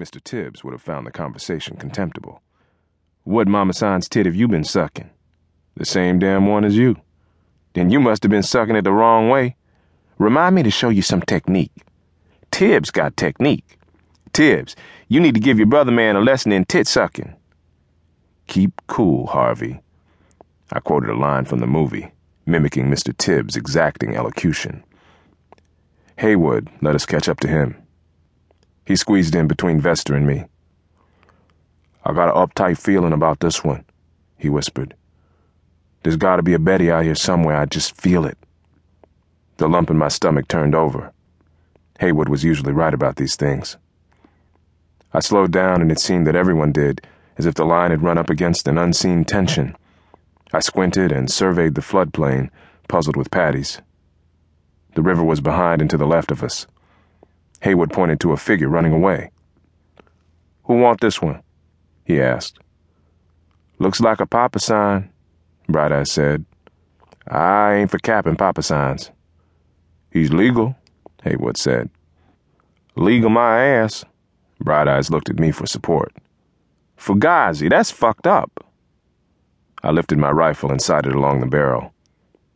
Mr. Tibbs would have found the conversation contemptible. What mama san's tit have you been sucking? The same damn one as you. Then you must have been sucking it the wrong way. Remind me to show you some technique. Tibbs got technique. Tibbs, you need to give your brother man a lesson in tit sucking. Keep cool, Harvey. I quoted a line from the movie, mimicking Mr. Tibbs' exacting elocution. Haywood let us catch up to him. He squeezed in between Vester and me. I got an uptight feeling about this one, he whispered. There's got to be a Betty out here somewhere. I just feel it. The lump in my stomach turned over. Haywood was usually right about these things. I slowed down, and it seemed that everyone did, as if the line had run up against an unseen tension. I squinted and surveyed the floodplain, puzzled with paddies. The river was behind and to the left of us. Haywood pointed to a figure running away. Who want this one? he asked. Looks like a papa san, Bright Eyes said. I ain't for capping papa sans. He's legal, Haywood said. Legal my ass. Bright Eyes looked at me for support. Fugazi, that's fucked up. I lifted my rifle and sighted along the barrel.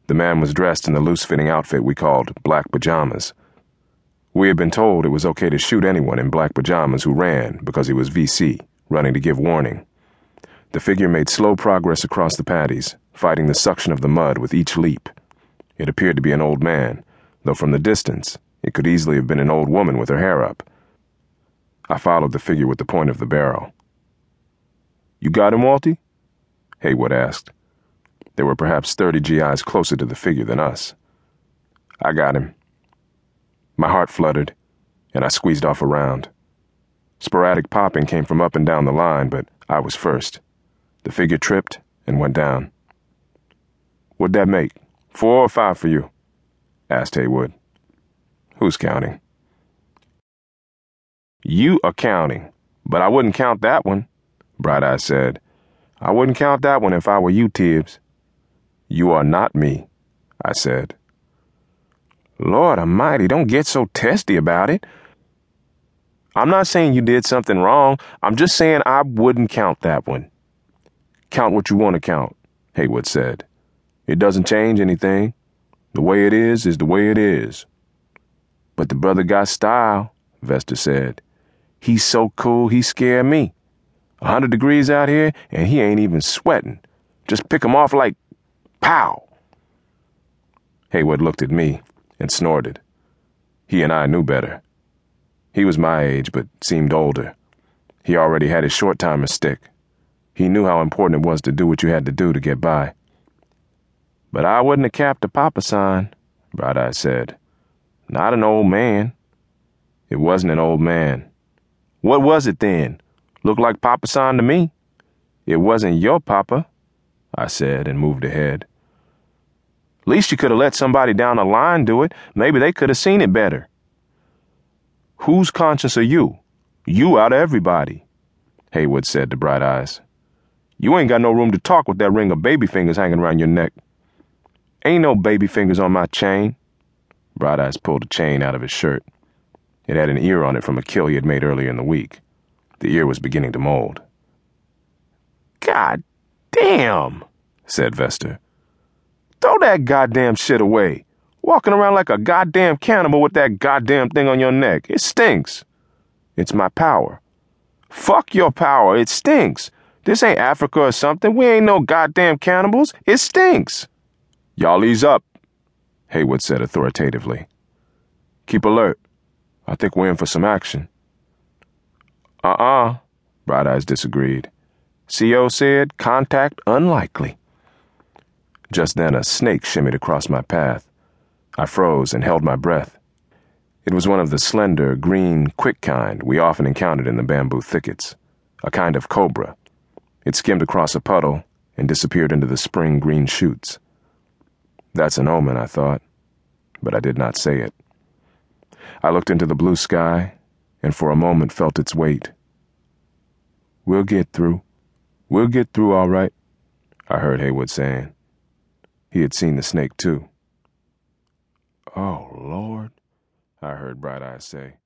The man was dressed in the loose fitting outfit we called black pajamas. We had been told it was okay to shoot anyone in black pajamas who ran because he was VC, running to give warning. The figure made slow progress across the paddies, fighting the suction of the mud with each leap. It appeared to be an old man, though from the distance, it could easily have been an old woman with her hair up. I followed the figure with the point of the barrel. You got him, Walty? Haywood asked. There were perhaps 30 GIs closer to the figure than us. I got him. My heart fluttered, and I squeezed off a round. Sporadic popping came from up and down the line, but I was first. The figure tripped and went down. What'd that make? Four or five for you? asked Haywood. Who's counting? You are counting, but I wouldn't count that one, Bright Eye said. I wouldn't count that one if I were you, Tibbs. You are not me, I said. Lord Almighty, don't get so testy about it. I'm not saying you did something wrong. I'm just saying I wouldn't count that one. Count what you want to count, Haywood said. It doesn't change anything. The way it is is the way it is. But the brother got style, Vester said. He's so cool, he scared me. A hundred degrees out here, and he ain't even sweating. Just pick him off like pow. Haywood looked at me and snorted. He and I knew better. He was my age, but seemed older. He already had his short timer stick. He knew how important it was to do what you had to do to get by. But I wouldn't have capped a papa san, Bright Eye said. Not an old man. It wasn't an old man. What was it then? Looked like Papa san to me. It wasn't your papa, I said and moved ahead. Least you could have let somebody down the line do it. Maybe they could have seen it better. Whose conscience are you? You out of everybody, Haywood said to Bright Eyes. You ain't got no room to talk with that ring of baby fingers hanging around your neck. Ain't no baby fingers on my chain. Bright Eyes pulled a chain out of his shirt. It had an ear on it from a kill he had made earlier in the week. The ear was beginning to mold. God damn, said Vester. Throw that goddamn shit away. Walking around like a goddamn cannibal with that goddamn thing on your neck. It stinks. It's my power. Fuck your power. It stinks. This ain't Africa or something. We ain't no goddamn cannibals. It stinks. Y'all ease up, Haywood said authoritatively. Keep alert. I think we're in for some action. Uh uh, Bright Eyes disagreed. CO said contact unlikely. Just then, a snake shimmied across my path. I froze and held my breath. It was one of the slender, green, quick kind we often encountered in the bamboo thickets, a kind of cobra. It skimmed across a puddle and disappeared into the spring green shoots. That's an omen, I thought, but I did not say it. I looked into the blue sky and for a moment felt its weight. We'll get through. We'll get through all right, I heard Haywood saying. He had seen the snake, too. Oh, Lord, I heard Bright Eyes say.